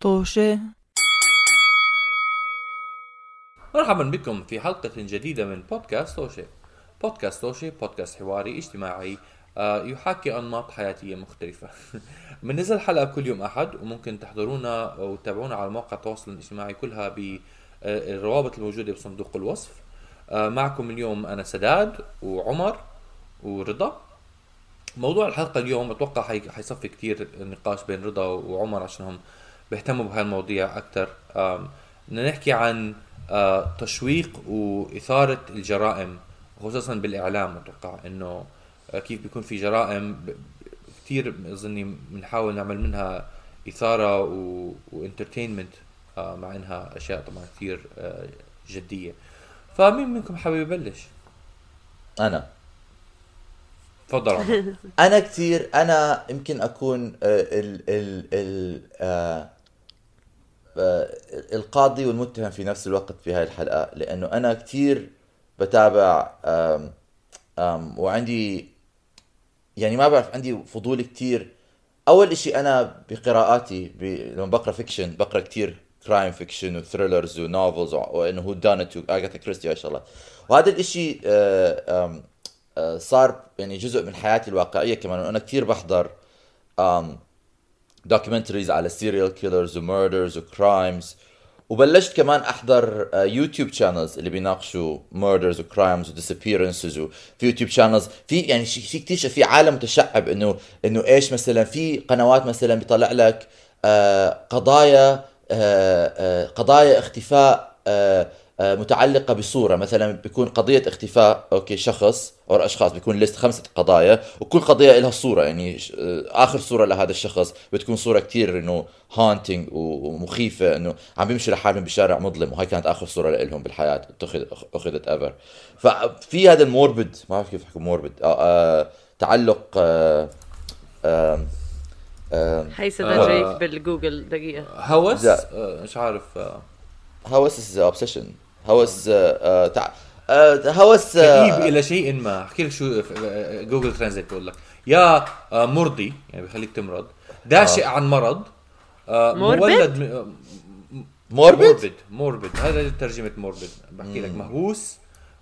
طوشة. مرحبا بكم في حلقة جديدة من بودكاست توشي بودكاست توشي بودكاست حواري اجتماعي آه، يحاكي أنماط حياتية مختلفة. بننزل حلقة كل يوم أحد وممكن تحضرونا وتتابعونا على مواقع التواصل الاجتماعي كلها بالروابط الموجودة بصندوق الوصف. آه، معكم اليوم أنا سداد وعمر ورضا. موضوع الحلقة اليوم أتوقع حي- حيصفي كتير نقاش بين رضا وعمر عشانهم بيهتموا بهالمواضيع آم، بدنا نحكي عن تشويق وإثارة الجرائم خصوصا بالإعلام أتوقع إنه آه، كيف بيكون في جرائم كتير أظني بنحاول نعمل منها إثارة و... وإنترتينمنت مع إنها أشياء طبعا كتير آه، جدية. فمين منكم حابب يبلش؟ أنا. تفضل. أنا كثير أنا يمكن أكون ال ال ال القاضي والمتهم في نفس الوقت في هاي الحلقة لأنه أنا كثير بتابع آم، آم، وعندي يعني ما بعرف عندي فضول كثير أول إشي أنا بقراءاتي ب... لما بقرأ fiction بقرأ كثير crime fiction و thrillers و novels وإنه whodunit واغاثا كريستي وهي الشغلات وهذا الإشي آه، آم، آه، صار يعني جزء من حياتي الواقعية كمان وأنا كثير بحضر. documentaries على serial killers و murders و crimes وبلشت كمان أحضر آه، يوتيوب channels اللي بيناقشوا murders و crimes و disappearances وفي يوتيوب channels في يعني في كثير في عالم متشعب انه إنه إيش مثلا؟ في قنوات مثلا بيطلع لك آه، قضايا آه، آه، قضايا اختفاء آه، آه، متعلقة بصورة. مثلا بيكون قضية اختفاء okay شخص أو اشخاص بيكون list خمسة قضايا. وكل قضية لها صورة يعني آه، آخر صورة لهذا الشخص. بتكون صورة كتير إنه هانتنج ومخيفة إنه عم بيمشي لحالهم بشارع مظلم. وهي كانت آخر صورة لهم بالحياة أخذت ايفر ففي هذا الموربد ما بعرف كيف احكي موربد آه آه تعلق آه آه آه هي سدى آه. جايك بالجوجل دقيقة. هوس. آه، مش عارف آه، هوس از اوبسيشن هوس آه آه تع... آه هوس كئيب آه إلى شيء ما. أحكي لك شو آه، جوجل ترانزيت بقول لك. يا آه، مرضي يعني بخليك تمرض داشئ عن مرض آه، موربد؟ مولد م- آه، موربد موربد موربد هذا ترجمة موربد بحكي لك مهووس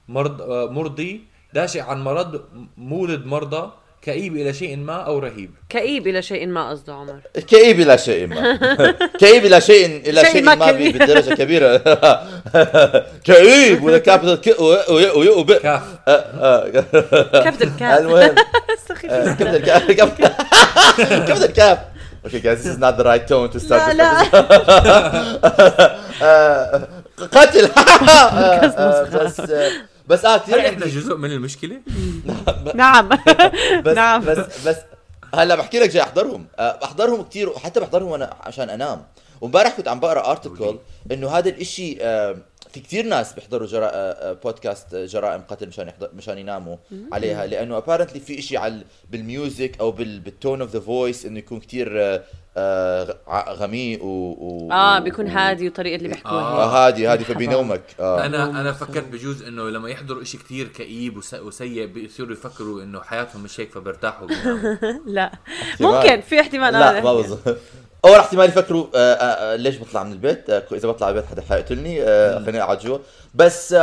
مرض آه، مرضي داشئ عن مرض مولد مرضى كئيب إلى شيء ما أو رهيب. كئيب إلى شيء ما قصده عمر. كئيب إلى شيء ما. كئيب إلى شيء إلى شيء شيء ما ما. بدرجة كبيرة. كئيب ولا كابيتال ك و- و- و- ب كاف. كبد الكاف. المهم. capital كاف capital كاف Okay guys, this is not the right tone to start لا لا. آه، قتل بس بس آه كثير هل إحنا جزء من المشكلة؟ نعم. بس نعم. بس بس هلا بحكي لك جاي أحضرهم. أه، بحضرهم كثير وحتى بحضرهم أنا عشان أنام. وامبارح كنت عم بقرأ article إنه هذا الإشي في كثير ناس بيحضروا جرا... أه، أه، بودكاست أه، جرائم قتل مشان يحضر... مشان يناموا عليها لأنه apparently في إشي على بال music أو بال... بال tone of the voice إنه يكون كثير غميق و... و... آه بيكون و- هادي وطريقة اللي بيحكوها آه هادي هادي فبينومك. آه. أنا أنا فكرت بجوز إنه لما يحضروا إشي كتير كئيب وس- وسيء بيصيروا يفكروا إنه حياتهم مش هيك فبيرتاحوا بيناموا. لا. ممكن في احتمال. لا آه، ما أول أحتمال يفكروا آه آه آه ليش بطلع من البيت؟ إذا بطلع من البيت حدا حيقتلني خليني اقعد جوا بس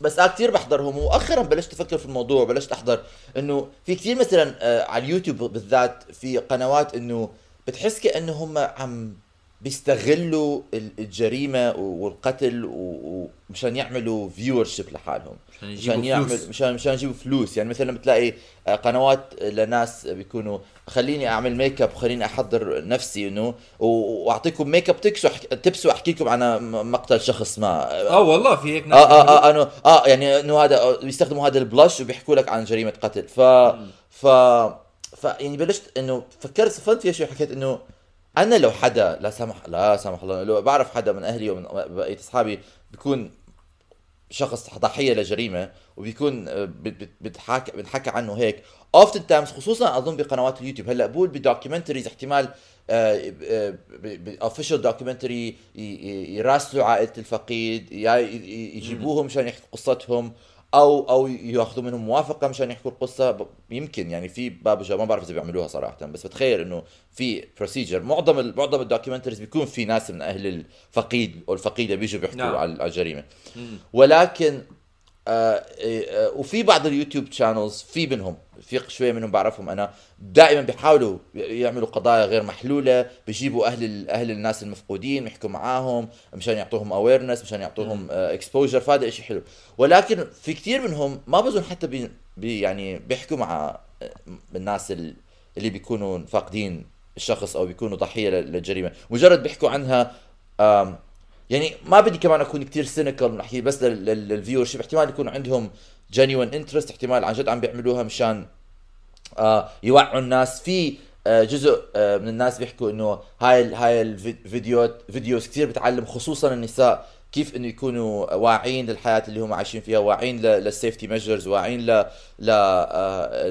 بس آه كثير بحضرهم. ومؤخرا بلشت أفكر في الموضوع بلشت أحضر إنه في كثير مثلا على اليوتيوب بالذات في قنوات إنه بتحس كأنه هم عم بيستغلوا ال- الجريمة والقتل ومشان يعملوا viewership لحالهم. عشان يجيبوا مشان يعمل فلوس. مشان مشان يجيبوا فلوس. يعني مثلا بتلاقي آه، قنوات لناس بيكونوا خليني أعمل ميك اب خليني أحضر نفسي انه وأعطيكم ميك اب تكس وأحك- tips واحكي لكم عن مقتل شخص ما. آه والله في هيك ناس آه آه آه انه آه يعني إنه هذا آه، بيستخدموا هذا ال blush وبيحكوا لك عن جريمة قتل. ف ف ف يعني بلشت إنه فكرت صفنت فيها شوي حكيت إنه أنا لو حدا لا سمح لا سمح الله لو بعرف حدا من أهلي ومن بقية أصحابي بيكون شخص ضحيه لجريمة وبيكون آه، بت- بت- بتحكى بنحكى عنه هيك. oftentimes خصوصا أظن بقنوات اليوتيوب. هلأ بقول ب documentaries احتمال official documentary يراسلوا عائلة الفقيد يجيبوهم مشان يحكوا قصتهم. أو أو ياخذوا منهم موافقة مشان يحكوا القصة. يمكن يعني في بابجا ما بعرف إذا بيعملوها صراحة بس بتخيل إنه في procedure معظم ال- معظم ال documentaries بيكون في ناس من أهل الفقيد أو الفقيدة بيجوا بيحكوا نعم. على الجريمة. ولكن وفي بعض اليوتيوب channels في منهم في شوية منهم بعرفهم أنا دائما بيحاولوا يعملوا قضايا غير محلولة بيجيبوا أهل أهل الناس المفقودين بيحكوا معاهم مشان يعطوهم awareness مشان يعطوهم exposure فهذا شيء حلو. ولكن في كثير منهم ما بظن حتى بي يعني بيحكوا مع آه، الناس ال- اللي بيكونوا فاقدين الشخص أو بيكونوا ضحية لل- للجريمة. مجرد بيحكوا عنها يعني ما بدي كمان أكون كتير cynical نحكي بس لل viewership احتمال يكون عندهم genuine interest احتمال عن جد عم بيعملوها مشان آه يوعوا الناس. في آه جزء آه من الناس بيحكوا إنه هاي هاي الفيديوهات videos كثير بتعلم خصوصا النساء كيف إنه يكونوا واعيين للحياة اللي هم عايشين فيها واعيين لل safety measures واعيين ل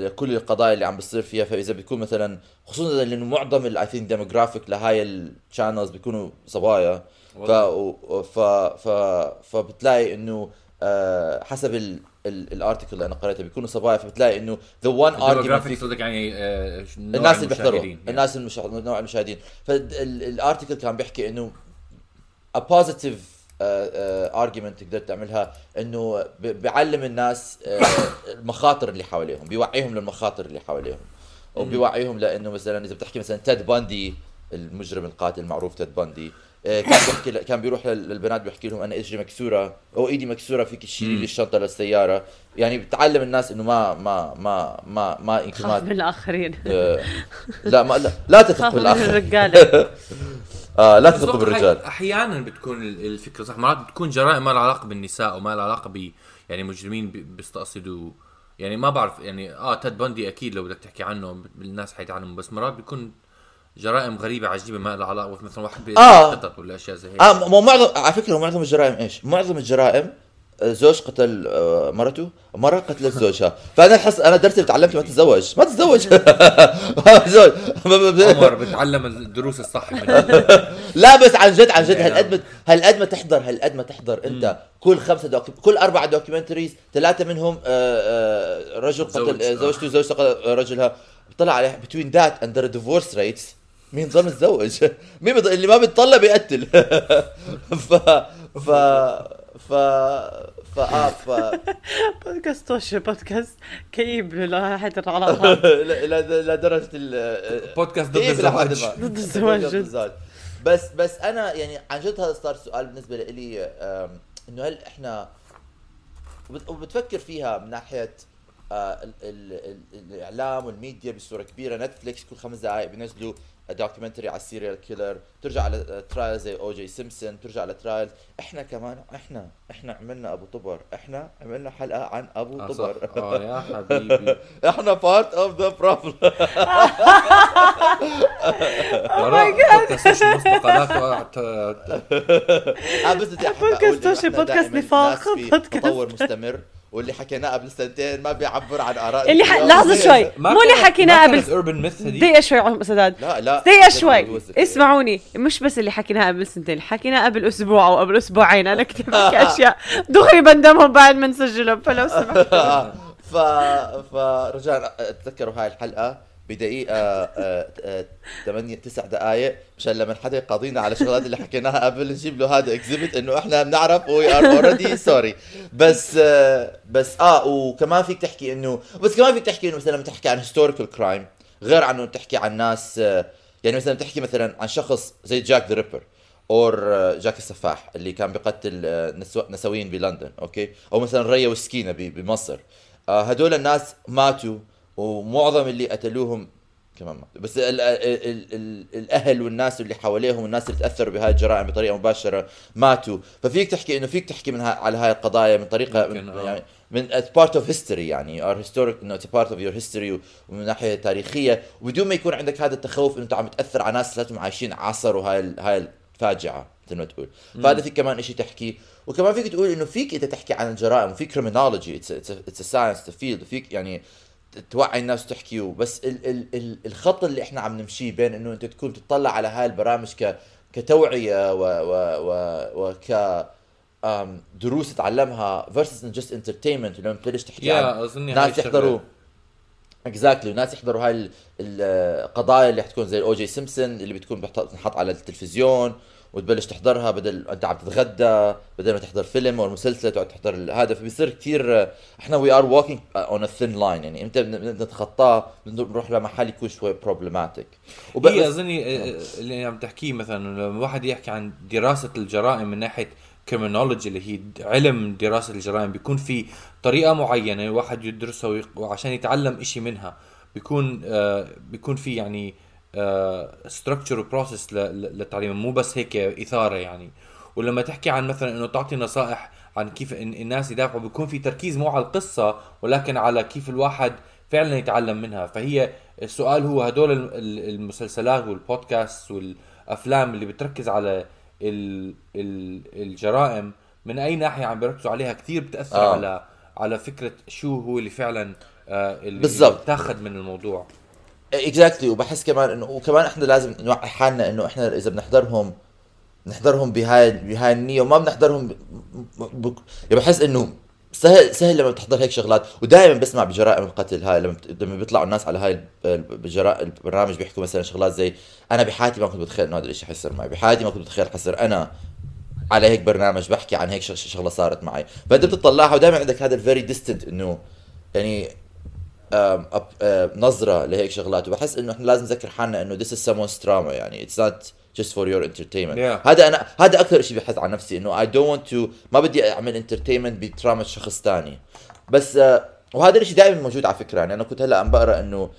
لكل القضايا اللي عم بتصير فيها. فإذا بيكون مثلا خصوصا لأنه معظم ال I think demographic لهاي ال channels بيكونوا صبايا ف ف ف فبتلاقي إنه آه حسب ال ال- ال article اللي أنا قريته بيكونوا صبايا فبتلاقي إنه the one argument قصدك يعني آه، الناس اللي بيحضروا المشاهدين. يعني. الناس المشا... نوع المشاهدين فال article كان بيحكي إنه a positive argument تقدر تعملها إنه بيعلم الناس آه، المخاطر اللي حواليهم بيوعيهم للمخاطر اللي حواليهم وبيوعيهم لإنه مثلا إذا بتحكي مثلا تيد بندي المجرم القاتل المعروف تيد باندي كان بيحكي كان بيروح لل- للبنات بيحكي لهم أنا ايدي مكسورة أو إيدي مكسورة فيك تشيلي لي الشنطه للسيارة. يعني بتعلم الناس إنه ما ما ما ما ما خاف ما من الاخرين آه، لا ما لا, لا تثق خاف من بالاخر الرجاله آه لا أتوقع بالرجال. أحيانا بتكون ال- الفكرة صح. مرات بتكون جرائم ما لها علاقة بالنساء وما لها علاقة ب يعني مجرمين بي- بيستقصدوا. يعني ما بعرف يعني آه تاد بوندي أكيد لو بدك تحكي عنه الناس حيتعلموا بس مرات بيكون جرائم غريبة عجيبة ما لها علاقة مثلا واحد بيقتل آه. ولا أشياء زي هيك. آه مو معظم على فكرة معظم الجرائم إيش؟ معظم الجرائم آه، زوج قتل آه، مرته مرة قتلت زوجها. فأنا احس أنا درت تعلمت ما تتزوج. ما تتزوج. زوج عمر بتعلم الدروس الصح لا بس عن جد عن جد يعني هالقد ما هالقد ما تحضر هالقد ما تحضر أنت. كل خمسة دوك... كل أربعة دوكيومنتريز ثلاثة منهم آه، رجل قتل زوج. زوجته زوجته قتل رجلها. طلع عليه بتوين ذات اند ذا ديفورس ريتس مين ظل متزوج مين بض... اللي ما بيتطلع بيقتل ف ف ف ف آه ف بودكاست بودكاست؟ كئيب لناحيه العلاقات لا- لا- لدرجه ال بودكاست ضد لحد الزواج ضد الزواج. بس بس أنا يعني عن جد هذا صار سؤال بالنسبة لي إنه هل إحنا وبت- وبتفكر فيها من ناحية آه، ال- ال- ال- الإعلام والميديا بصورة كبيرة نتفليكس كل خمس دقائق بينزلوا documentary على ال serial killer ترجع على trial زي أو جي سيمبسون ترجع على trial إحنا كمان إحنا إحنا عملنا أبو طبر. إحنا عملنا حلقة عن أبو آه طبر. آه يا حبيبي. إحنا part of the problem podcast مسبقه لا أحب بودكاست نفاق، بودكاست. تطور مستمر. واللي حكيناه قبل سنتين ما بيعبر عن اراء اللي ح... لحظة شوي. مو اللي حكيناه قبل دقيقة شوي عم سداد لا لا. دقيقة جد شوي. اسمعوني. مش بس اللي حكيناها قبل سنتين حكيناها قبل أسبوع أو قبل أسبوعين. أنا كثير بحكي أشياء. دغري بندمهم بعد ما نسجلهم فلو سمحت. ف فرجال أتذكروا هاي الحلقة. بدقيقة 8 9 دقائق مشان لما حدا يقاضينا على الشغلات اللي حكيناها قبل نجيب له هذا exhibit إنه إحنا بنعرف we are already sorry بس آه، بس آه وكمان فيك تحكي إنه بس كمان فيك تحكي إنه مثلا تحكي عن historical crime غير عن إنه تحكي عن ناس آه، يعني مثلا تحكي مثلا عن شخص زي جاك the Ripper or جاك السفاح اللي كان بيقتل آه، نسو- نسويين بلندن okay؟ أو مثلا ريا وسكينه بمصر. آه، هدول الناس ماتوا ومعظم اللي قتلوهم كمان بس ال ال ال ال الأهل والناس اللي حواليهم والناس اللي تأثروا بهاي الجرائم بطريقة مباشرة ماتوا. ففيك تحكي إنه فيك تحكي من ها على هاي القضايا من طريقة من آه. يعني من part of history يعني or historic انه part of your history ومن ناحية تاريخية. وبدون ما يكون عندك هذا التخوف إنه انت عم تأثر على ناس لازم عايشين عصروا هاي هاي الفاجعة مثل ما تقول. فهذا فيك كمان شيء تحكي. وكمان فيك تقول إنه فيك انت تحكي عن الجرائم وفي it's a science to field. وفيك يعني توعي الناس وتحكي بس ال ال ال الخط اللي إحنا عم نمشيه بين إنه أنت تكون تطلع على هاي البرامج ك كتوعية و و و وك دروس تعلمها versus إن just entertainment لما بتبلش تحكي عن ناس يحضروا. exactly وناس يحضروا هاي ال- القضايا اللي حتكون زي الاو جي سيمبسون اللي بتكون بتنحط على التلفزيون. وتبلش تحضرها بدل أنت عم تتغدى بدل ما تحضر فيلم أو مسلسل تقعد تحضر هذا. فبيصير كثير إحنا we are walking on a thin line يعني إمتى بدنا نتخطاه بدنا نروح لمحل يكون شوي problematic هي أظني آه، اللي عم تحكيه مثلا لما الواحد يحكي عن دراسة الجرائم من ناحية criminology اللي هي علم دراسة الجرائم بيكون في طريقة معينة الواحد يدرسها وعشان يتعلم إشي منها بيكون آه بيكون في يعني structure و process للتعليم مو بس هيك إثارة يعني ولما تحكي عن مثلا إنه تعطي نصائح عن كيف إن الناس يدافعوا بيكون في تركيز مو على القصة ولكن على كيف الواحد فعلا يتعلم منها فهي السؤال هو هدول ال- ال- المسلسلات والبودكاست والأفلام اللي بتركز على ال ال الجرائم من أي ناحية عم بيركزوا عليها كثير بتأثر آه. آه. على على فكرة شو هو اللي فعلا آه اللي بالضبط. تاخذ من الموضوع اكزاكتلي وبحس كمان انه وكمان إحنا لازم نوعي حالنا إنه إحنا إذا بنحضرهم نحضرهم بهاي بهاي النية وما بنحضرهم ب... ب... يعني بحس إنه سهل سهل لما بتحضر هيك شغلات. ودائما بسمع بجرائم القتل هاي لما لما بيطلعوا الناس على هاي الجرائم البرنامج بيحكوا مثلا شغلات زي أنا بحياتي ما كنت بتخيل إنه هذا الشيء حيصير معي. بحياتي ما كنت بتخيل حصير أنا على هيك برنامج بحكي عن هيك شغلة صارت معي. فأنت بتطلعها ودائما عندك هذا ال very distant إنه يعني نظرة لهيك شغلات. وبحس إنه إحنا لازم نذكر حالنا إنه this is someone's trauma يعني it's not just for your entertainment. Yeah. هذا أنا هذا أكثر شيء بحكيه عن نفسي إنه I don't want to ما بدي أعمل entertainment ب trauma شخص ثاني بس وهذا الشيء دائما موجود على فكرة. يعني أنا كنت هلأ عم بقرأ إنه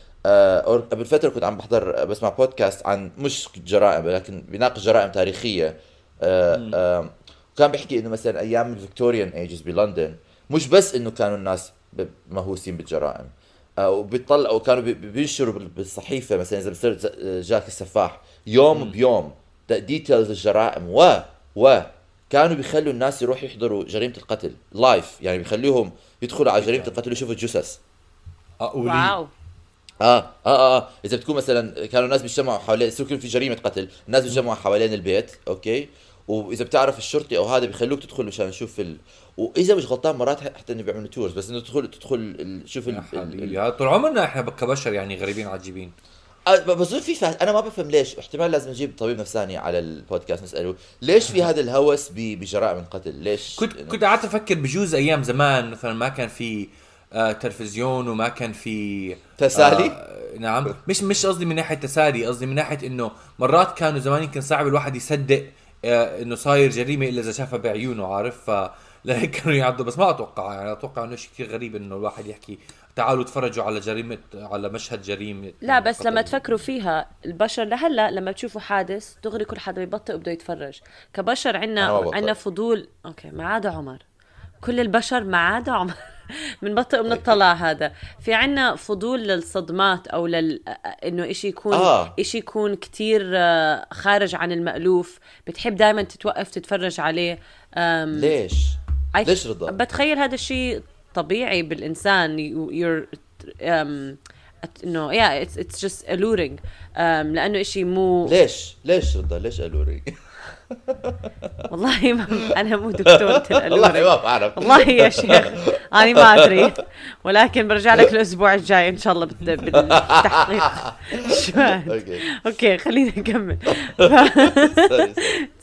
قبل فترة كنت عم بحضر بسمع بودكاست عن مش جرائم لكن بيناقش جرائم تاريخية. آه، آه، كان بيحكي إنه مثلا أيام ال Victorian ages بلندن مش بس إنه كانوا الناس مهووسين بالجرائم. آه، وبيطلعوا كانوا بي- بي- بينشروا بال- بالصحيفة مثلا إذا بصير جاك السفاح يوم بيوم details الجرائم و و كانوا بيخلوا الناس يروحوا يحضروا جريمة القتل live يعني بيخلوهم يدخلوا على جريمة القتل ويشوفوا الجثث آه wow. آه آه آه, آه. إذا بتكون مثلا كانوا الناس بيجتمعوا حوالين في جريمة قتل الناس بيجتمعوا حوالين البيت okay؟ وإذا بتعرف الشرطي أو هذا بيخلوك تدخل مشان تشوف ال... وإذا مش غلطان مرات حتى إنه بيعملوا تورز بس إنه تدخل تدخل ال... شوف ال... ال... هذا طول عمرنا إحنا كبشر يعني غريبين عجيبين آه، بظن في فا... أنا ما بفهم ليش احتمال لازم نجيب طبيب نفساني على البودكاست نسأله ليش في هذا الهوس ب... بجرائم القتل ليش؟ كنت كنت قعدت أفكر بجوز أيام زمان مثلا ما كان في آه تلفزيون وما كان في تسالي؟ آه نعم. مش مش قصدي من ناحية تسالي قصدي من ناحية إنه مرات كانوا زمان يمكن صعب الواحد يصدق آه إنه صاير جريمة إلا إذا شافها بعيونه عارف؟ ف لهيك كانوا يعدوا. بس ما أتوقع يعني أتوقع إنه شيء كثير غريب إنه الواحد يحكي تعالوا تفرجوا على جريمة على مشهد جريمة. لا بس لما. تفكروا فيها البشر لهلا لما بتشوفوا حادث دغري كل حدا بيبطئ وبده يتفرج. كبشر ببطئ. عنا فضول. أوكي ما عدا عمر. كل البشر ما عدا عمر بنبطئ وبنطلع هذا. في عنا فضول للصدمات أو لل إنه إشي يكون آه. إشي يكون كتير آه، خارج عن المألوف. بتحب دائما تتوقف تتفرج عليه أم، ليش؟ ليش رضا؟ بتخيل هذا الشيء طبيعي بالإنسان. Um, at- انه yeah it's it's just alluring. um, لأنه شيء مو ليش؟ ليش رضا؟ ليش الوري والله ما أنا مو دكتورة والله الالورينج ما بعرف. والله يا شيخ أنا ما أدري. ولكن برجع لك الأسبوع الجاي إن شاء الله بالتحقيق؟ okay. okay خلينا نكمل.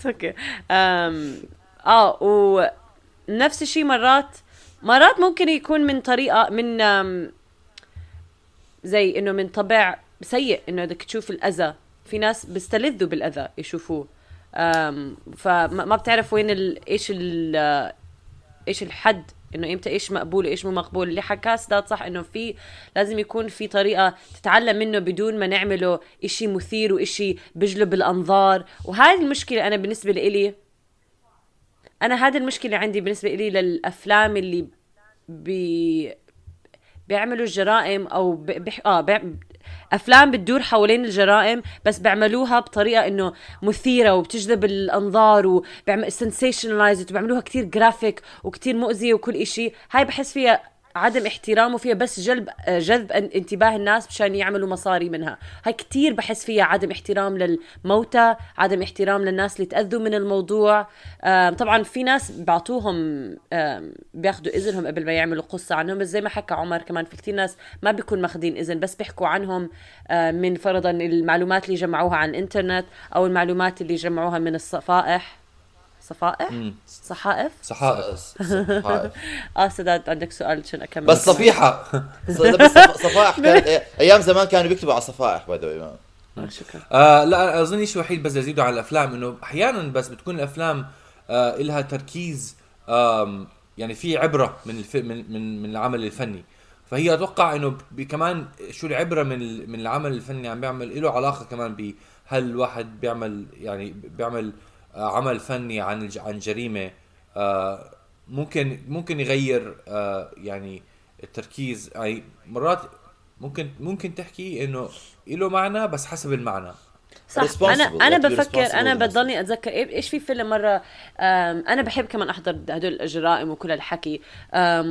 okay آه ونفس الشيء مرات مرات ممكن يكون من طريقه من زي إنه من طبع سيء إنه بدك تشوف الأذى. في ناس بيستلذوا بالأذى يشوفوه. فما ما بتعرف وين ال... إيش ال... إيش الحد إنه إمتى إيش مقبول وإيش مو مقبول اللي حكاه سداد صح إنه في لازم يكون في طريقة تتعلم منه بدون ما نعمله إشي مثير وإشي بجلب الأنظار وهذه المشكلة أنا بالنسبة لإلي أنا هذا المشكلة عندي بالنسبة لي للأفلام اللي بي بيعملوا الجرائم أو. بح... آه بيع... أفلام بتدور حوالين الجرائم بس بيعملوها بطريقة إنه مثيرة وبتجذب الأنظار وبيعمل sensationalize وبيعملوها كتير جرافيك وكتير مؤذية وكل إشي. هاي بحس فيها عدم احترام ما فيها بس جلب جذب إن- انتباه الناس مشان يعملوا مصاري منها. هاي كتير بحس فيها عدم احترام للموتى عدم احترام للناس اللي تأذوا من الموضوع. طبعا في ناس بعطوهم بياخذوا إذنهم قبل ما يعملوا قصة عنهم. بس زي ما حكى عمر كمان في كتير ناس ما بيكون ماخذين إذن بس بيحكوا عنهم من فرضا المعلومات اللي جمعوها عن الإنترنت أو المعلومات اللي جمعوها من الصفائح. صفائح صحائف. صحائف. آه سداد عندك سؤال عشان أكمل؟ بس صفيحة. بس صفائح كانت أيام زمان كانوا بيكتبوا على صفائح باي ذا آه، شكرا. آه لا أظن شيء وحيد بس ازيده على الأفلام إنه أحيانا بس بتكون الأفلام آه لها تركيز آم يعني في عبرة من الف... من من من العمل الفني. فهي أتوقع إنه كمان شو العبرة من من العمل الفني عم بيعمل له علاقة كمان بهل الواحد بيعمل يعني بيعمل آه عمل فني عن عن جريمة آه ممكن ممكن يغير آه يعني التركيز يعني مرات ممكن ممكن تحكي إنه له معنى بس حسب المعنى صح. أنا أنا بفكر أنا. بضلني أتذكر إيه- إيش في فيلم مرة أنا بحب كمان أحضر هدول الجرائم وكل الحكي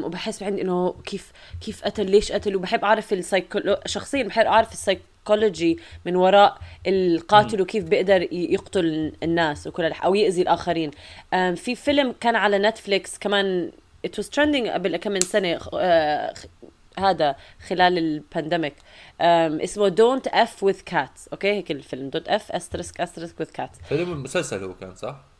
وبحس عندي إنه كيف كيف قتل ليش قتل وبحب أعرف السايكولو شخصيا بحب أعرف السايكولوجي من وراء القاتل وكيف بيقدر يقتل الناس وكل الح... أو يأذي الآخرين. في فيلم كان على نتفليكس كمان it was trending قبل كم من سنة آه، هذا خلال ال pandemic اسمه Don't F with Cats okay؟ هيك الفيلم. Don't F asterisk asterisk with Cats فيلم مسلسل هو كان صح؟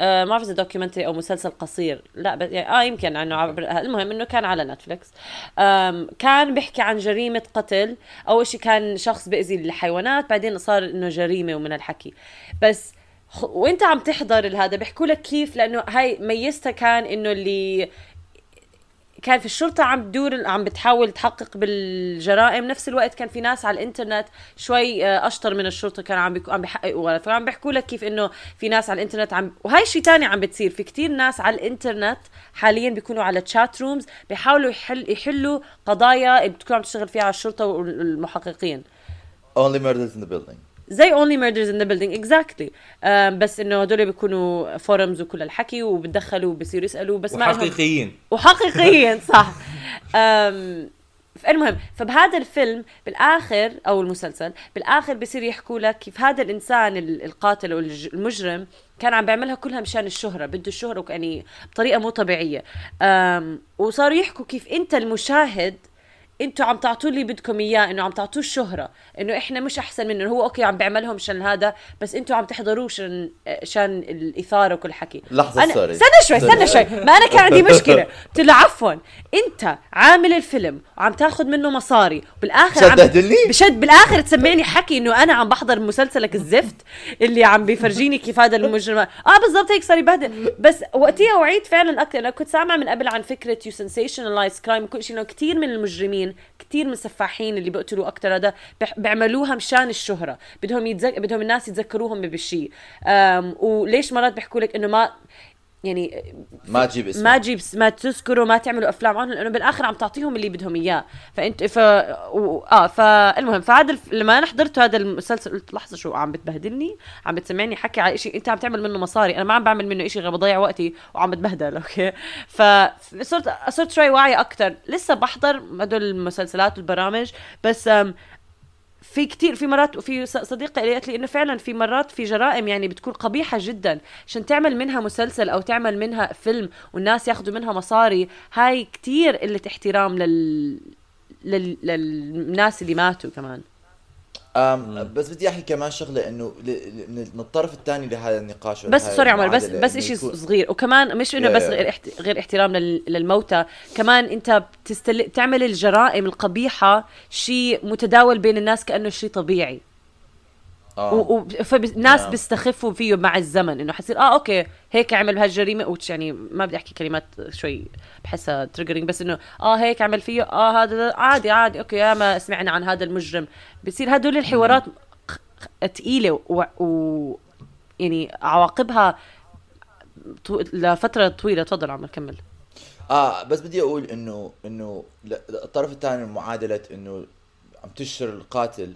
آه ما بعرف اذا documentary أو مسلسل قصير. لا بس يعني آه يمكن عنه عبر المهم إنه كان على نتفليكس آم كان بيحكي عن جريمة قتل اول شيء كان شخص بيأذي الحيوانات بعدين صار إنه جريمة ومن الحكي. بس وأنت عم تحضر هذا بيحكوا لك كيف لأنه هاي ميزتها كان إنه اللي كان في الشرطة عم تدور عم بتحاول تحقق بالجرائم. نفس الوقت كان في ناس على الإنترنت شوي آه، أشطر من الشرطة كانوا عم عم بيحققوا غلط. فعم بيحكوا لك كيف إنه في ناس على الإنترنت عم وهي شيء تاني عم بتصير. في كتير ناس على الإنترنت حاليا بيكونوا على تشات رومز بيحاولوا يحل يحلوا قضايا بتكون عم تشتغل فيها الشرطة والمحققين. Only murders in the building. زي only murders in the building exactly. Um, بس إنه هدول بيكونوا فورمز وكل الحكي وبتدخلوا وبصيروا يسألوا بس ما وحقيقيين. وحقيقيا صح. أم المهم فبهذا الفيلم بالآخر أو المسلسل بالآخر بصير يحكوا لك كيف هذا الإنسان ال- القاتل المجرم كان عم بيعملها كلها مشان الشهرة بده الشهرة يعني بطريقة مو طبيعية. أم وصاروا يحكوا كيف أنت المشاهد أنتوا عم تعطوا لي بدكم اياه انه عم تعطوه الشهرة انه إحنا مش احسن منه هو okay عم بيعملهم عشان هذا بس أنتوا عم تحضروه عشان عشان الإثارة وكل حكي. لحظة، أنا- sorry. استنى شوي استنى شوي. ما أنا كان عندي مشكلة. قلت له عفوا انت عامل الفيلم وعم تاخذ منه مصاري بالآخر عم؟ بشد بالآخر تسمعني حكي إنه أنا عم بحضر مسلسلك الزفت اللي عم بيفرجيني كيف هذا المجرم. آه بالضبط هيك صار يبهدل بس وقتها وعيت فعلا أكثر أنا كنت سامعة من قبل عن فكرة you sensationalize crime كل شيء إنه كثير من المجرمين كثير من السفاحين اللي بيقتلوا أكثر هذا بيعملوها مشان الشهرة بدهم يتذك... بدهم الناس يتذكروهم بشيء. وليش مرات بيحكوا لك إنه ما يعني ما تجيب اسمه ما تجيب ما تذكروا ما تعملوا أفلام عنهم لأنه بالآخر عم تعطيهم اللي بدهم إياه. فأنت ف و... آه فالمهم فهذا الف... لما أنا حضرت هذا المسلسل قلت لحظة شو عم بتبهدلني؟ عم بتسمعني حكي على شيء أنت عم تعمل منه مصاري. أنا ما عم بعمل منه شيء غير بضيع وقتي وعم بتبهدل أوكي؟ فصرت صرت شوي واعية أكثر لسه بحضر هدول المسلسلات والبرامج بس في كتير في مرات وفي صديقة قالت لي إنه فعلا في مرات في جرائم يعني بتكون قبيحة جدا. عشان تعمل منها مسلسل أو تعمل منها فيلم والناس ياخذوا منها مصاري هاي كتير قلة احترام لل... لل... للناس اللي ماتوا كمان. بس بدي أحكي كمان شغلة إنه ل- ل- من الطرف الثاني لهذا النقاش بس سوري عمر بس بس يكون- صغير وكمان مش إنه بس. غير. غير احترام لل... للموتى كمان أنت بتستل... بتعمل الجرائم القبيحة شيء متداول بين الناس كأنه شيء طبيعي آه. فالناس نعم. بيستخفوا فيه مع الزمن إنه حيصير آه okay هيك عمل بهالجريمة وتش يعني ما بدي أحكي كلمات شوي بحسها triggering بس إنه آه هيك عمل فيه آه هذا عادي عادي okay يا ما سمعنا عن هذا المجرم. بصير هدول الحوارات ثقيله و... و... يعني عواقبها طو... لفترة طويلة. تفضل عمر كمل. آه بس بدي أقول إنه إنه الطرف الثاني من معادلة إنه عم تشر القاتل.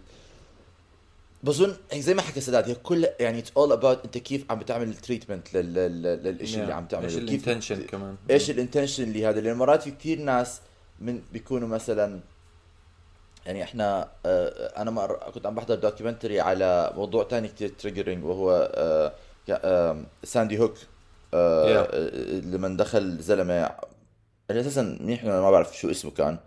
بظن يعني زي ما حكى سداد هي كل يعني it's all about انت كيف عم بتعمل ال treatment للشيء اللي عم تعمله إيش ال intention كمان. إيش ال intention اللي هذا؟ لأن مرات في كثير ناس من بيكونوا مثلا يعني إحنا آه أنا مر كنت عم بحضر documentary على موضوع تاني كثير triggering وهو آه آه ساندي هوك. لما دخل زلمة اللي أساسا منيح ما بعرف شو اسمه كان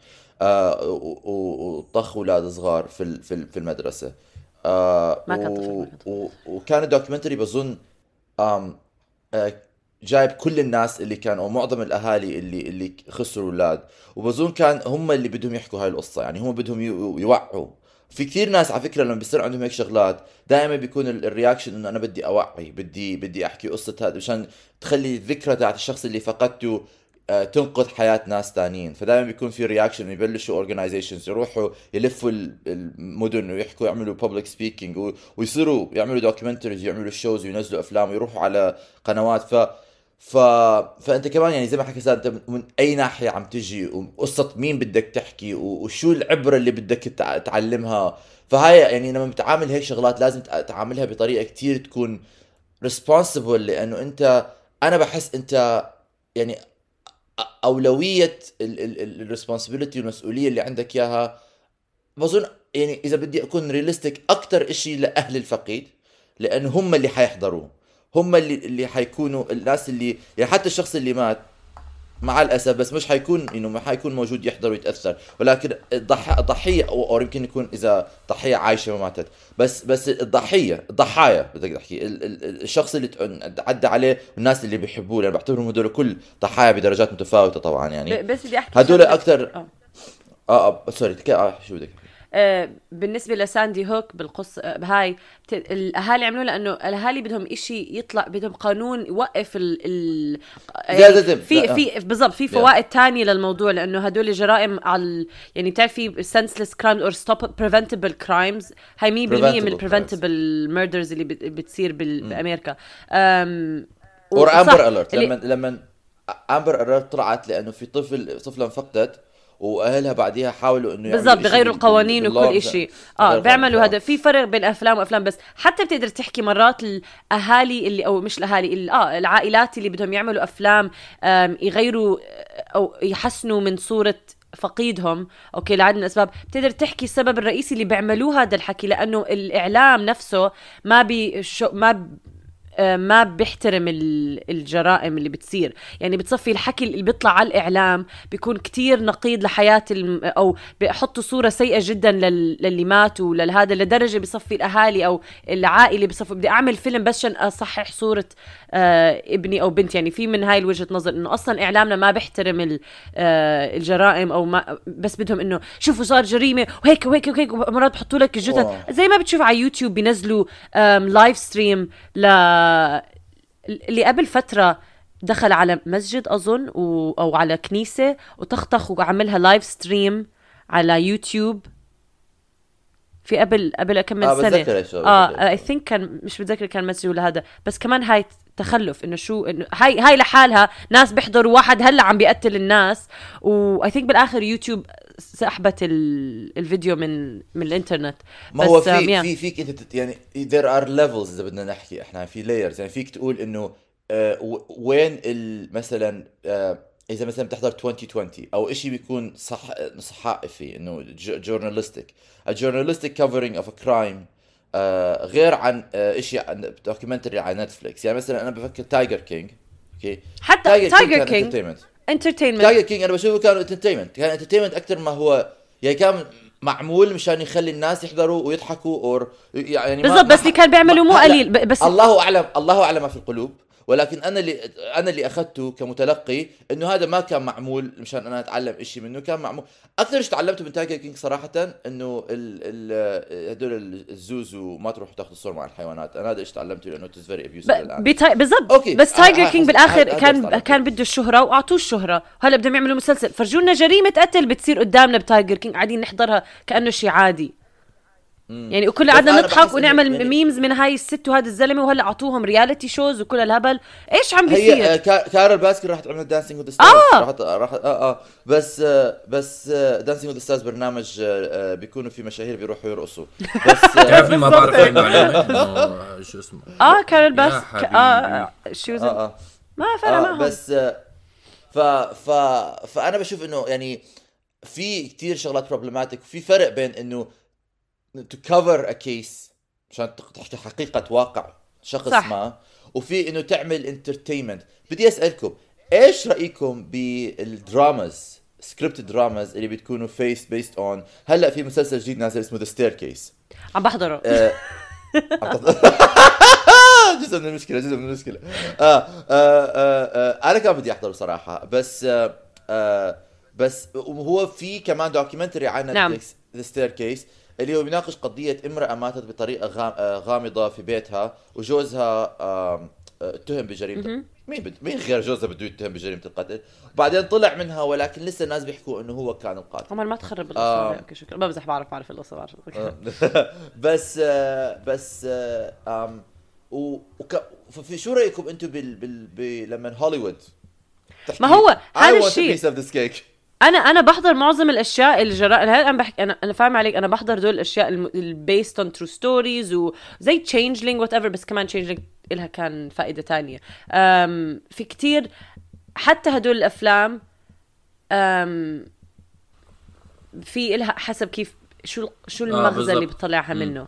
آه وطخ أولاد صغار في في المدرسة. آه ما كان طفل، و- ما كان طفل. و- وكان ال documentary بظن آم آه جايب كل الناس اللي كانوا أو معظم الأهالي اللي اللي خسروا أولاد وبظن كان هم اللي بدهم يحكوا هاي القصة يعني هم بدهم يو- يوعوا في كثير ناس على فكرة لما بيصير عندهم هيك شغلات دائما بيكون ال- reaction إنه أنا بدي أوعي بدي بدي أحكي قصة هذا مشان تخلي الذكرى تاعت الشخص اللي فقدته تنقذ حياة ناس تانيين. فدائما بيكون في reaction يبلشوا organizations يروحوا يلفوا ال- المدن ويحكوا يعملوا public speaking ويصيروا يعملوا documentaries يعملوا shows وينزلوا أفلام ويروحوا على قنوات. ف ف... فأنت كمان يعني زي ما ساد أنت من أي ناحية عم تجي وقصة مين بدك تحكي وشو العبرة اللي بدك تع- تعلمها. فهاي يعني لما بتعامل هيك شغلات لازم تع- تعاملها بطريقة كتير تكون responsible لأنه أنت أنا بحس أنت يعني أولوية ال responsibility والمسؤولية اللي عندك إياها. بظن يعني إذا بدي أكون realistic أكثر شيء لأهل الفقيد لأنه هم اللي حيحضروه. هم اللي اللي حيكونوا الناس اللي يعني حتى الشخص اللي مات مع الأسف بس مش حيكون إنه ما حيكون موجود يحضر ويتأثر. ولكن الضح... الضحية أو يمكن يكون إذا ضحية عايشة ما ماتت. بس بس الضحيه الضحايا بدك. ال... الشخص اللي عدى عليه والناس اللي بيحبوه لأن بعتبرهم هدول كل ضحايا بدرجات متفاوتة طبعا يعني. بس بدي أحكي هدول أكثر آه. آه آه سوري تك- آه شو بدك؟ آه، بالنسبة لساندي هوك بالقصة آه، بهاي الأهالي عملوه لأنه الأهالي بدهم إشي يطلع بدهم قانون يوقف ال ال زي- في لا، آه. في بالضبط في فوائد تانية للموضوع لأنه هدول جرائم على يعني بتعرفي senseless crimes or stop preventable crimes. هاي 100% من Preventable preventable murders اللي بت- بتصير بأمريكا. أم، or Amber اللي- لما لما Amber Alert طلعت لأنه في طفل طفلة انفقدت وأهلها بعديها حاولوا إنه بالضبط بغيروا القوانين وكل مشان- آه بيعملوا. هذا. في فرق بين أفلام وأفلام بس حتى بتقدر تحكي مرات الأهالي اللي أو مش الأهالي ال- آه العائلات اللي بدهم يعملوا أفلام يغيروا آه، أو يحسنوا من صورة فقيدهم. okay لعدة من الأسباب. بتقدر تحكي السبب الرئيسي اللي بيعملوه هذا الحكي لأنه الإعلام نفسه ما بي ما آه، ما بيحترم ال- الجرائم اللي بتصير. يعني بتصفي الحكي اللي بيطلع على الإعلام بيكون كتير نقيض لحياة الم... أو بيحطوا صورة سيئة جدا لل... للي ماتوا لهذا لدرجة بصفي الأهالي أو العائلة بصفي بدي أعمل فيلم بس عشان أصحح صورة آه ابني أو بنتي. يعني في من هاي الوجهة نظر إنه أصلا إعلامنا ما بيحترم ال... آه الجرائم أو ما بس بدهم إنه شوفوا صار جريمة وهيك وهيك وهيك ومرات بحطوا لك الجثث. زي ما بتشوف على يوتيوب بينزلوا live stream ل اللي قبل فترة دخل على مسجد أظن و... أو على كنيسة وطخطخ وعملها live stream على يوتيوب. في قبل قبل كم من آه، سنة بتذكر آه. I think كان مش بتذكر كان مسجد ولا هذا بس كمان هاي تخلف إنه شو إنه هاي هاي لحالها ناس بيحضروا واحد هلأ عم بيقتل الناس و I think بالآخر يوتيوب سحبت ال... الفيديو من من الإنترنت ما هو آم، في. في فيك أنت يعني there are levels إذا بدنا نحكي إحنا في layers يعني فيك تقول إنه آه، وين مثلا آه، إذا مثلا بتحضر 2020 أو شيء بيكون صح صحائفي إنه journalistic of a crime آه، غير عن آه، شيء عن documentary على نتفليكس يعني مثلا أنا بفكر Tiger King okay؟ حتى Tiger King entertainment. entertainment Tiger King أنا بشوفه كان entertainment كان entertainment أكثر ما هو يعني كان معمول مشان يخلي الناس يحضروا ويضحكوا or يعني بالضبط بس اللي كان بيعملوا مو قليل بس الله أعلم الله أعلم ما في القلوب. ولكن أنا اللي أنا اللي أخذته كمتلقي إنه هذا ما كان معمول مشان أنا أتعلم شيء منه كان معمول أكثر شيء تعلمته من Tiger King صراحة إنه ال ال هدول الزوز وما تروحوا تاخذوا صور مع الحيوانات أنا هذا الشيء تعلمته لأنه it's very. بتا... بالضبط okay. بس Tiger King بالآخر كان. كان بده الشهرة وأعطوه الشهرة هلأ بدهم يعملوا مسلسل فرجونا جريمة قتل بتصير قدامنا ب Tiger King قاعدين نحضرها كأنه شيء عادي يعني وكل قعدنا نضحك ونعمل يعني- memes من هاي الست وهذا الزلمة وهلا أعطوهم reality shows وكل الهبل. إيش عم هي بيصير؟ آه، كا- Carole Baskin راح تعمل Dancing with آه. ستارز راح راح آه آه. بس آه بس Dancing with Stars برنامج آه، آه، بيكونوا في مشاهير بيروحوا يرقصوا. بس آه، تعرفني ما بعرف المعلومة. شو اسمه؟ آه Carole Bas ك- حبيبي. آه شي آه آه. ما فرق آه معهم بس آه، ف ف فأنا بشوف إنه يعني في كتير شغلات problematic في فرق بين إنه to cover a case عشان تق- تحكي حقيقة واقع شخص صح. ما. وفي إنه تعمل entertainment بدي أسألكم إيش رأيكم بال dramas script dramas اللي بتكونوا فيس based on هلأ في مسلسل جديد نازل اسمه The Staircase عم بحضره. آه، جزء من المشكلة جزء من المشكلة. آه آه آه آه أنا كان بدي أحضره صراحة بس آه آه بس وهو في كمان documentary عن نعم. نتفليكس The Staircase اللي هو بيناقش قضية امرأة ماتت بطريقة غام آه غامضة في بيتها وجوزها آه آه، اتهم بجريمة مين بد... مين غير جوزها بده يتهم بجريمة القتل؟ بعدين طلع منها ولكن لسه الناس بيحكوا إنه هو كان القاتل. عمر ما تخرب آه. القصة أوكي شكرا. بمزح بعرف بعرف القصة بعرف. بس آه، بس آه، آم، و وك... في شو رأيكم أنتم بال... بال... ب... لما هوليوود ما هو هذا الشيء. أنا أنا بحضر معظم الأشياء الجراء هلا أنا بحكي أنا أنا فاهم عليك. أنا بحضر دول الأشياء ال based on true stories وزي Changeling whatever بس كمان Changeling إلها كان فائدة تانية. أم في كتير حتى هدول الأفلام أم في إلها حسب كيف شو شو المغزى بالضبط. اللي بتطلعها منه.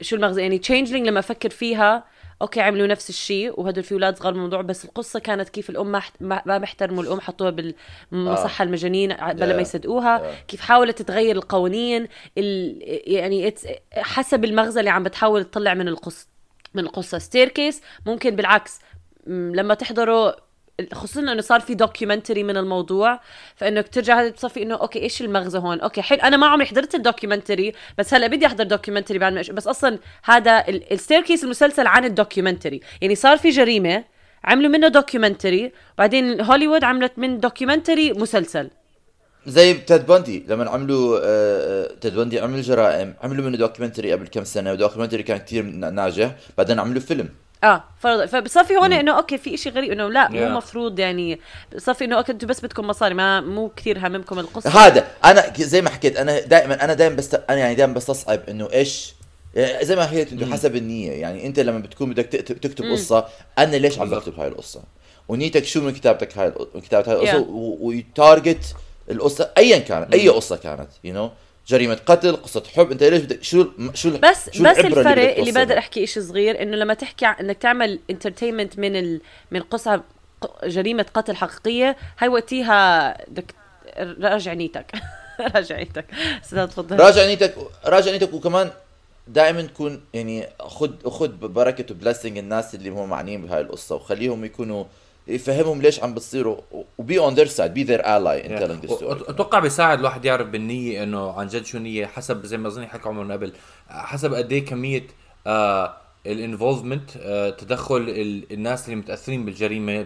شو المغزى؟ يعني Changeling لما أفكر فيها okay عملوا نفس الشيء وهدول في أولاد صغار بالموضوع بس القصة كانت كيف الأم ما ما ما بيحترموا الأم حطوها بالمصحة المجانين بلا ما Yeah. يصدقوها Yeah. كيف حاولت تغير القوانين ال... يعني حسب المغزى اللي عم بتحاول تطلع من القصة من القصة Staircase ممكن بالعكس لما تحضروا خصوصا انه صار في documentary من الموضوع فانك ترجع هذا إنه okay إيش المغزى هون؟ okay حلو أنا ما عمري حضرت ال documentary بس هلا بدي أحضر documentary بعد ما بس أصلا هذا ال Staircase المسلسل عن ال documentary يعني صار في جريمة عملوا منه documentary بعدين هوليوود عملت من documentary مسلسل. زي تيد بوندي لما عملوا آه، آه، تيد بوندي عمل جرائم عملوا منه documentary قبل كم سنة و documentary كان كتير ناجح بعدين عملوا فيلم. آه فرض فبصفي هون إنه okay في إشي غريب إنه لا مو Yeah. مفروض يعني بصفي إنه okay أنتوا بس بدكم مصاري ما مو كثير هاممكم القصة. هذا أنا زي ما حكيت أنا دائما أنا دائما بست أنا يعني دائما بستصعب إنه إيش يعني زي ما حكيت انه حسب النية. يعني أنت لما بتكون بدك تكتب, تكتب قصة أنا ليش عم. بكتب هاي القصة؟ ونيتك شو من كتابتك هاي من كتابة هاي القصة؟ Yeah. وي target القصة ايا كانت أي قصة كانت you know جريمة قتل قصة حب. أنت ليش بدك شو شو بس شو بس الفرق اللي, توصلها؟ بقدر أحكي شيء صغير إنه لما تحكي عن إنك تعمل entertainment من ال... من قصة جريمة قتل حقيقية هاي وقتها بدك راجع نيتك. راجع نيتك. أستاذ تفضل. راجع نيتك راجع نيتك وكمان دائما تكون يعني خد خد بركة و blessing الناس اللي هم معنيين بهاي القصة وخليهم يكونوا يفهمهم ليش عم بتصيروا و be on their side be their ally in telling the story أتوقع بيساعد الواحد يعرف بالنية إنه عن جد شو النيه حسب زي ما أظن حكى عمر من قبل حسب قد إيه كمية آه ال involvement آه تدخل ال- الناس اللي متأثرين بالجريمة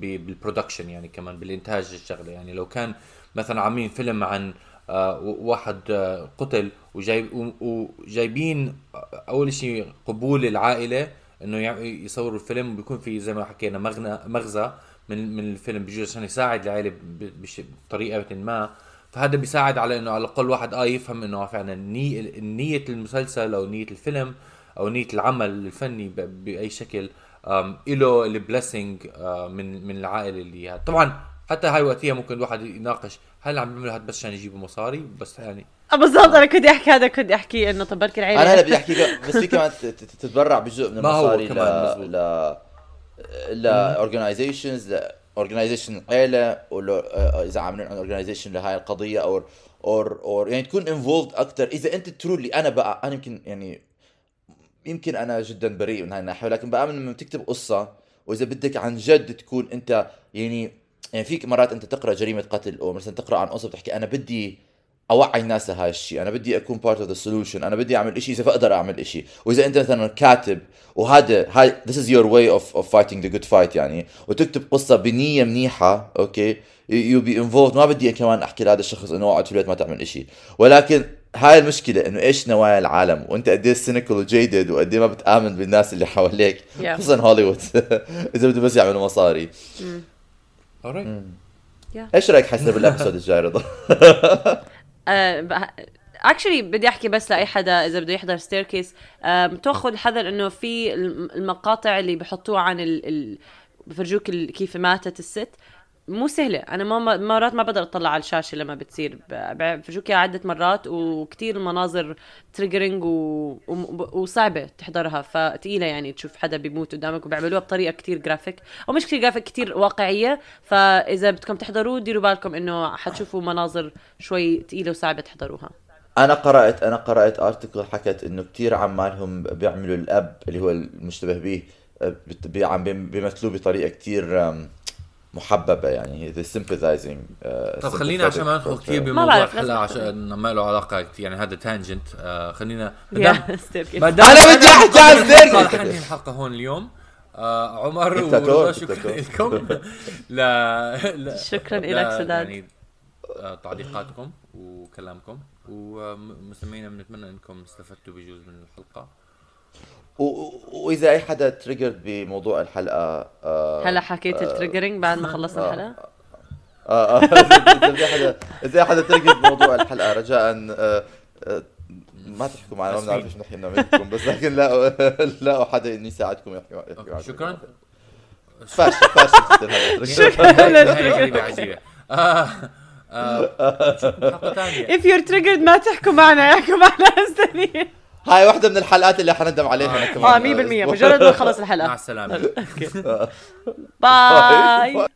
بال production يعني كمان بالإنتاج الشغلة. يعني لو كان مثلا عاملين فيلم عن آه واحد آه قتل وجايب وجايبين أول شيء قبول العائلة إنه يصوروا الفيلم وبيكون في زي ما حكينا مغنى مغزى من من الفيلم بيجوز عشان يساعد العائله بطريقة ما فهذا بيساعد على إنه على الأقل واحد آه يفهم إنه فعلا نية نية المسلسل أو نية الفيلم أو نية العمل الفني بأي شكل له ال blessing من من العائلة اللي هاد. طبعا حتى هاي وقتها ممكن الواحد يناقش هل عم بيعملوا هاد بس عشان يجيبوا مصاري؟ بس يعني آه، بالضبط أنا كنت أحكي هذا كنت أحكي إنه طب بركي العيلة. أنا هلا بدي أحكي بس في كمان تتبرع بجزء من ما هو المصاري ل. ل ل organizations organization عيلة ولا آه، إذا عاملين عن organization لهاي القضية أو or or يعني تكون involved أكثر إذا أنت truly أنا بقى أنا يمكن يعني يمكن أنا جدا بريء من هاي الناحية ولكن بآمن لما تكتب قصة وإذا بدك عن جد تكون أنت يعني يعني فيك مرات أنت تقرأ جريمة قتل أو مثلا تقرأ عن قصه بتحكي أنا بدي أوعي الناس لهذا الشيء أنا بدي أكون part of the solution أنا بدي أعمل شيء إذا بقدر أعمل شيء وإذا أنت مثلا كاتب وهذا هاي this is your way of of fighting the good fight يعني. وتكتب قصة بنية منيحة okay؟ you be involved ما بدي كمان أحكي لهذا الشخص إنه اقعد في البيت ما تعمل شيء ولكن هاي المشكلة إنه إيش نوايا العالم؟ وأنت قد إيه cynical و jaded وقد إيه ما بتآمن بالناس اللي حواليك Yeah. خصوصا هوليوود إذا بده بس يعملوا مصاري. Alright إيش رأيك حسنا بال episode الجاي رضا؟ actually بدي أحكي بس لأي حدا إذا بده يحضر Staircase تاخذ الحذر إنه في الم- المقاطع اللي بحطوها عن ال... ال... بفرجوك. كيف ماتت الست مو سهلة. أنا ما مرات ما بقدر أطلع على الشاشة لما بتصير. ب- بفرجوك إياها عدة مرات وكتير المناظر triggering و... و... وصعبة تحضرها. فتقيلة يعني تشوف حدا بيموت قدامك وبيعملوها بطريقة كتير جرافيك أو مش كتير جرافيك كتير واقعية. فإذا بدكم تحضروه ديروا بالكم إنه حتشوفوا مناظر شوي تقيلة وصعبة تحضروها. أنا قرات أنا قرأت article حكت إنه كثير عمالهم بيعملوا الأب اللي هو المشتبه به عم بيم- بيمثلوه بطريقة كثير محببة يعني they sympathizing uh, طب خلينا عشان ما ندخل كثير. بموضوع بعرف، الحلقة عشان ما له علاقة يعني هذا تانجنت آه خلينا مدام أنا بدي أحكي عن نطلع حنهي الحلقة هون اليوم. آه عمر ورضا شكرا. لكم. لا, لا. شكراً إلك سداد. يعني آه تعليقاتكم وكلامكم. ومستمعينا بنتمنى إنكم استفدتوا بجزء من الحلقة. وإذا أي حدا triggered بموضوع الحلقة آه هلا حكيت ال triggering بعد ما خلصنا الحلقة؟ آه آه إذا في حدا إذا في حدا triggered بموضوع الحلقة رجاء آه آه ما تحكوا معنا ما بنعرف إيش نحكي نعمل لكم بس لكن لاقوا لاقوا حدا انه يساعدكم يحكي معكم. شكرا. فاشل فاشل شكراً. عجيبة. آه آه حلقة ثانية. If you're triggered ما تحكوا معنا احكوا معنا استني هاي واحدة من الحلقات اللي حندم عليها أنا كمان. آه 100% مجرد ما نخلص مع الحلقة السلامه باي.